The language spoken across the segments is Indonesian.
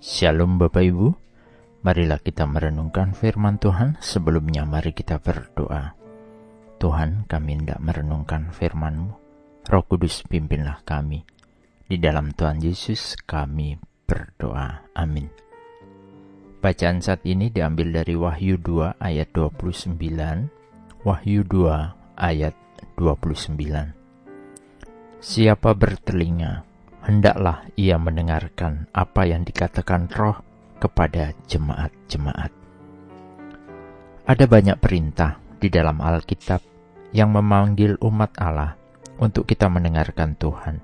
Shalom Bapak Ibu, marilah kita merenungkan firman Tuhan. Sebelumnya mari kita berdoa. Tuhan kami hendak merenungkan firman-Mu. Roh Kudus pimpinlah kami. Di dalam Tuhan Yesus kami berdoa. Amin. Bacaan saat ini diambil dari Wahyu 2 ayat 29. Wahyu 2 ayat 29. Siapa bertelinga, hendaklah ia mendengarkan apa yang dikatakan roh kepada jemaat-jemaat. Ada banyak perintah di dalam Alkitab yang memanggil umat Allah untuk kita mendengarkan Tuhan,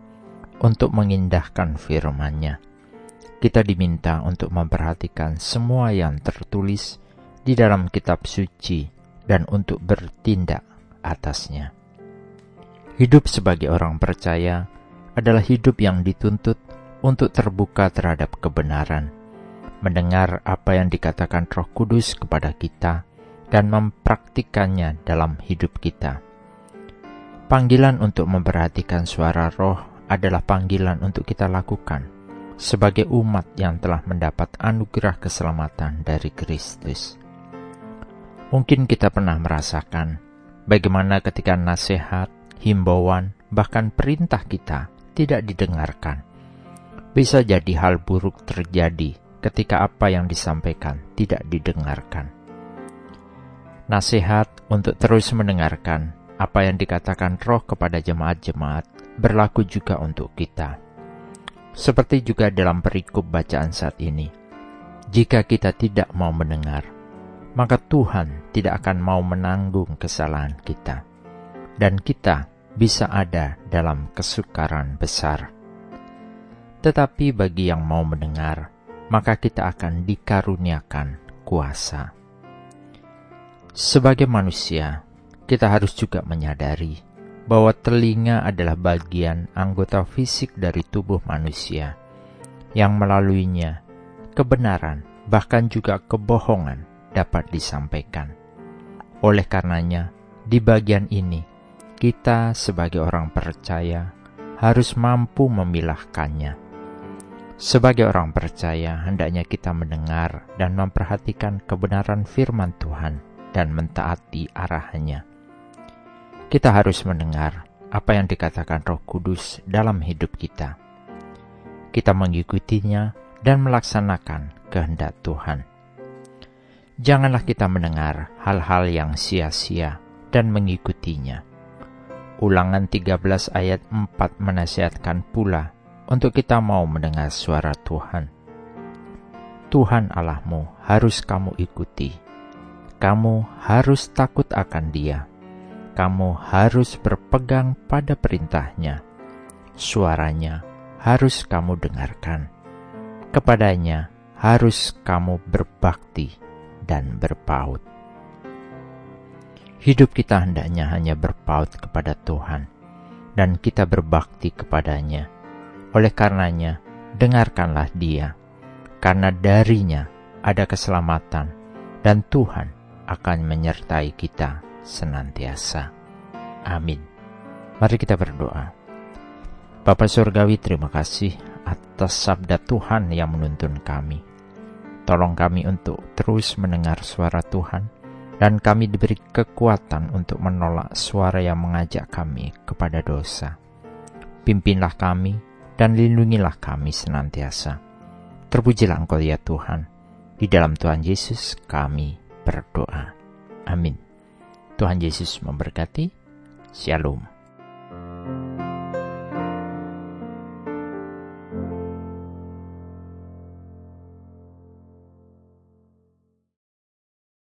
untuk mengindahkan firman-Nya. Kita diminta untuk memperhatikan semua yang tertulis di dalam kitab suci dan untuk bertindak atasnya. Hidup sebagai orang percaya adalah hidup yang dituntut untuk terbuka terhadap kebenaran, mendengar apa yang dikatakan Roh Kudus kepada kita, dan mempraktikannya dalam hidup kita. Panggilan untuk memperhatikan suara Roh adalah panggilan untuk kita lakukan sebagai umat yang telah mendapat anugerah keselamatan dari Kristus. Mungkin kita pernah merasakan bagaimana ketika nasihat, himbauan, bahkan perintah kita tidak didengarkan. Bisa jadi hal buruk terjadi ketika apa yang disampaikan tidak didengarkan. Nasihat untuk terus mendengarkan apa yang dikatakan roh kepada jemaat-jemaat berlaku juga untuk kita. Seperti juga dalam perikop bacaan saat ini. Jika kita tidak mau mendengar, maka Tuhan tidak akan mau menanggung kesalahan kita. Dan kita bisa ada dalam kesukaran besar. Tetapi bagi yang mau mendengar, maka kita akan dikaruniakan kuasa. Sebagai manusia, kita harus juga menyadari bahwa telinga adalah bagian anggota fisik dari tubuh manusia yang melaluinya kebenaran, bahkan juga kebohongan dapat disampaikan. Oleh karenanya, di bagian ini kita sebagai orang percaya harus mampu memilahkannya. Sebagai orang percaya, hendaknya kita mendengar dan memperhatikan kebenaran firman Tuhan dan mentaati arahannya. Kita harus mendengar apa yang dikatakan Roh Kudus dalam hidup kita. Kita mengikutinya dan melaksanakan kehendak Tuhan. Janganlah kita mendengar hal-hal yang sia-sia dan mengikutinya Ulangan 13 ayat 4 menasihatkan pula untuk kita mau mendengar suara Tuhan. Tuhan Allahmu harus kamu ikuti. Kamu harus takut akan dia. Kamu harus berpegang pada perintahnya. Suaranya harus kamu dengarkan. Kepadanya harus kamu berbakti dan berpaut. Hidup kita hendaknya hanya berpaut kepada Tuhan, dan kita berbakti kepadanya. Oleh karenanya, dengarkanlah Dia, karena darinya ada keselamatan, dan Tuhan akan menyertai kita senantiasa. Amin. Mari kita berdoa. Bapak Surgawi, terima kasih atas sabda Tuhan yang menuntun kami. Tolong kami untuk terus mendengar suara Tuhan, dan kami diberi kekuatan untuk menolak suara yang mengajak kami kepada dosa. Pimpinlah kami dan lindungilah kami senantiasa. Terpujilah Engkau ya Tuhan. Di dalam Tuhan Yesus kami berdoa. Amin. Tuhan Yesus memberkati. Shalom.